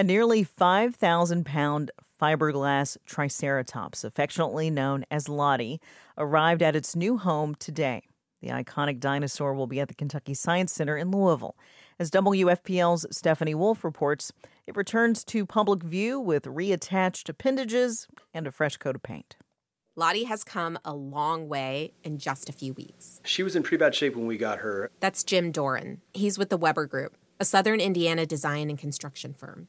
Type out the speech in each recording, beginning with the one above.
A nearly 5,000 pound fiberglass triceratops, affectionately known as Lottie, arrived at its new home today. The iconic dinosaur will be at the Kentucky Science Center in Louisville. As WFPL's Stephanie Wolf reports, it returns to public view with reattached appendages and a fresh coat of paint. Lottie has come a long way in just a few weeks. She was in pretty bad shape when we got her. That's Jim Doran. He's with the Weber Group, a southern Indiana design and construction firm.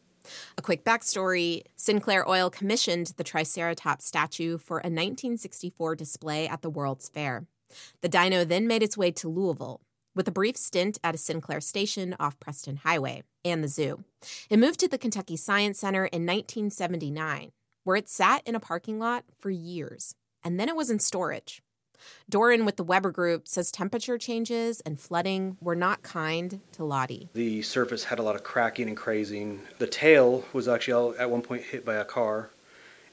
A quick backstory Sinclair Oil commissioned the Triceratops statue for a 1964 display at the World's Fair. The dino then made its way to Louisville, with a brief stint at a Sinclair station off Preston Highway and the zoo. It moved to the Kentucky Science Center in 1979, where it sat in a parking lot for years, and then it was in storage. Doran with the Weber Group says temperature changes and flooding were not kind to Lottie. The surface had a lot of cracking and crazing. The tail was actually at one point hit by a car,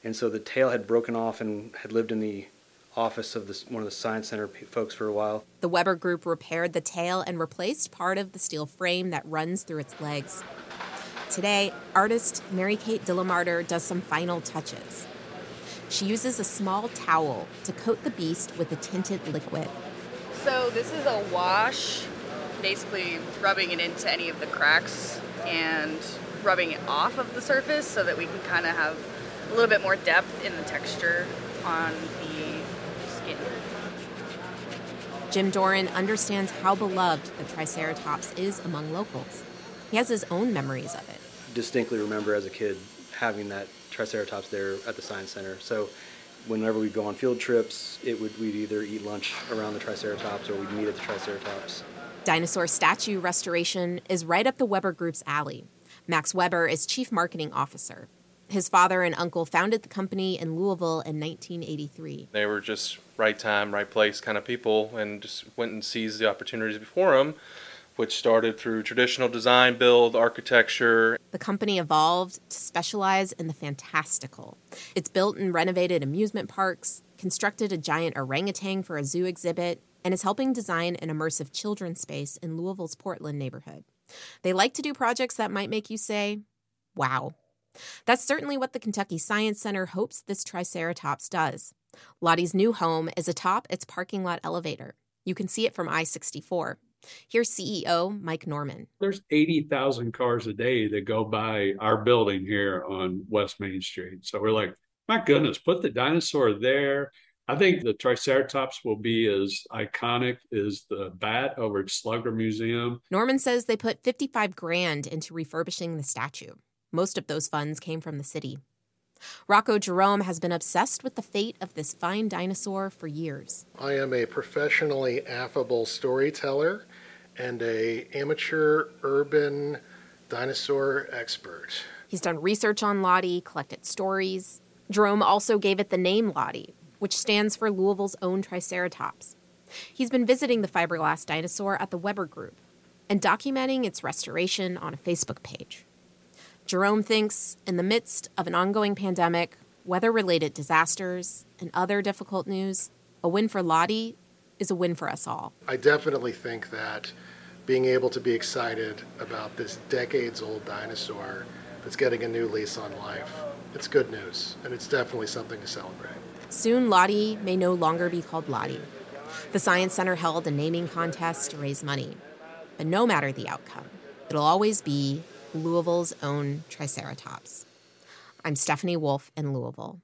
and so the tail had broken off and had lived in the office of this, one of the science center folks for a while. The Weber Group repaired the tail and replaced part of the steel frame that runs through its legs. Today, artist Mary Kate Dillamarter does some final touches. She uses a small towel to coat the beast with a tinted liquid. So, this is a wash, basically rubbing it into any of the cracks and rubbing it off of the surface so that we can kind of have a little bit more depth in the texture on the skin. Jim Doran understands how beloved the Triceratops is among locals. He has his own memories of it. Distinctly remember as a kid having that Triceratops there at the Science Center. So whenever we'd go on field trips, it would we'd either eat lunch around the Triceratops or we'd meet at the Triceratops. Dinosaur statue restoration is right up the Weber Group's alley. Max Weber is chief marketing officer. His father and uncle founded the company in Louisville in 1983. They were just right time, right place kind of people and just went and seized the opportunities before them, which started through traditional design, build, architecture. The company evolved to specialize in the fantastical. It's built and renovated amusement parks, constructed a giant orangutan for a zoo exhibit, and is helping design an immersive children's space in Louisville's Portland neighborhood. They like to do projects that might make you say, wow. That's certainly what the Kentucky Science Center hopes this Triceratops does. Lottie's new home is atop its parking lot elevator. You can see it from I 64. Here's CEO Mike Norman. There's 80,000 cars a day that go by our building here on West Main Street. So we're like, my goodness, put the dinosaur there. I think the Triceratops will be as iconic as the bat over at Slugger Museum. Norman says they put 55 grand into refurbishing the statue. Most of those funds came from the city. Rocco Jerome has been obsessed with the fate of this fine dinosaur for years. I am a professionally affable storyteller and a amateur urban dinosaur expert. He's done research on Lottie, collected stories. Jerome also gave it the name Lottie, which stands for Louisville's own Triceratops. He's been visiting the fiberglass dinosaur at the Weber Group and documenting its restoration on a Facebook page. Jerome thinks in the midst of an ongoing pandemic, weather related disasters, and other difficult news, a win for Lottie is a win for us all. I definitely think that being able to be excited about this decades old dinosaur that's getting a new lease on life, it's good news, and it's definitely something to celebrate. Soon, Lottie may no longer be called Lottie. The Science Center held a naming contest to raise money. But no matter the outcome, it'll always be Louisville's own Triceratops. I'm Stephanie Wolf in Louisville.